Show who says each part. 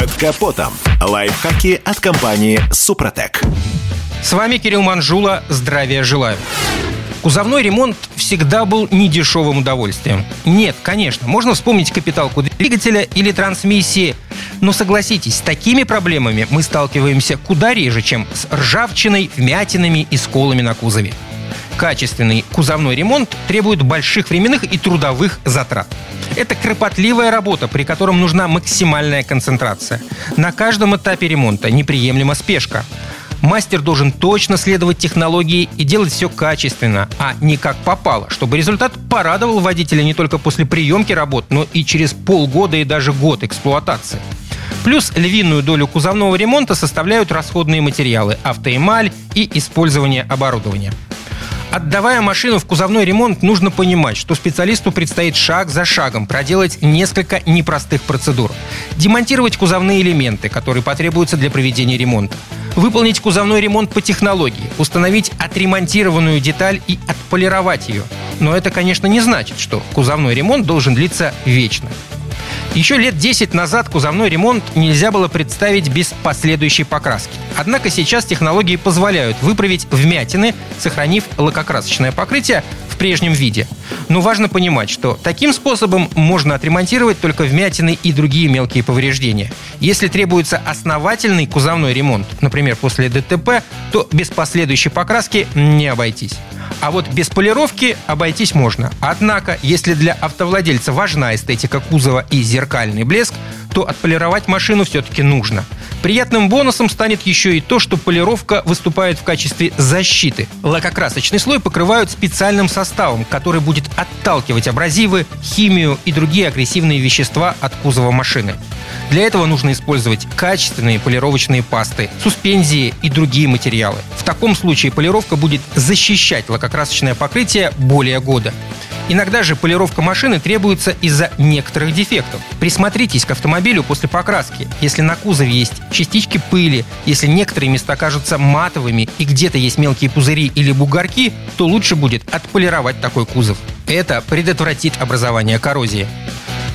Speaker 1: Под капотом. Лайфхаки от компании «Супротек».
Speaker 2: С вами Кирилл Манжула. Здравия желаю. Кузовной ремонт всегда был недешевым удовольствием. Нет, конечно, можно вспомнить капиталку двигателя или трансмиссии, но согласитесь, с такими проблемами мы сталкиваемся куда реже, чем с ржавчиной, вмятинами и сколами на кузове. Качественный кузовной ремонт требует больших временных и трудовых затрат. Это кропотливая работа, при котором нужна максимальная концентрация. На каждом этапе ремонта неприемлема спешка. Мастер должен точно следовать технологии и делать все качественно, а не как попало, чтобы результат порадовал водителя не только после приемки работ, но и через полгода и даже год эксплуатации. Плюс львиную долю кузовного ремонта составляют расходные материалы, автоэмаль и использование оборудования. Отдавая машину в кузовной ремонт, нужно понимать, что специалисту предстоит шаг за шагом проделать несколько непростых процедур. Демонтировать кузовные элементы, которые потребуются для проведения ремонта. Выполнить кузовной ремонт по технологии, установить отремонтированную деталь и отполировать ее. Но это, конечно, не значит, что кузовной ремонт должен длиться вечно. Еще лет 10 назад кузовной ремонт нельзя было представить без последующей покраски. Однако сейчас технологии позволяют выправить вмятины, сохранив лакокрасочное покрытие в прежнем виде. Но важно понимать, что таким способом можно отремонтировать только вмятины и другие мелкие повреждения. Если требуется основательный кузовной ремонт, например, после ДТП, то без последующей покраски не обойтись. А вот без полировки обойтись можно. Однако, если для автовладельца важна эстетика кузова и зеркальный блеск, то отполировать машину все-таки нужно. Приятным бонусом станет еще и то, что полировка выступает в качестве защиты. Лакокрасочный слой покрывают специальным составом, который будет отталкивать абразивы, химию и другие агрессивные вещества от кузова машины. Для этого нужно использовать качественные полировочные пасты, суспензии и другие материалы. В таком случае полировка будет защищать лакокрасочное покрытие более года. Иногда же полировка машины требуется из-за некоторых дефектов. Присмотритесь к автомобилю после покраски. Если на кузове есть частички пыли, если некоторые места кажутся матовыми и где-то есть мелкие пузыри или бугорки, то лучше будет отполировать такой кузов. Это предотвратит образование коррозии.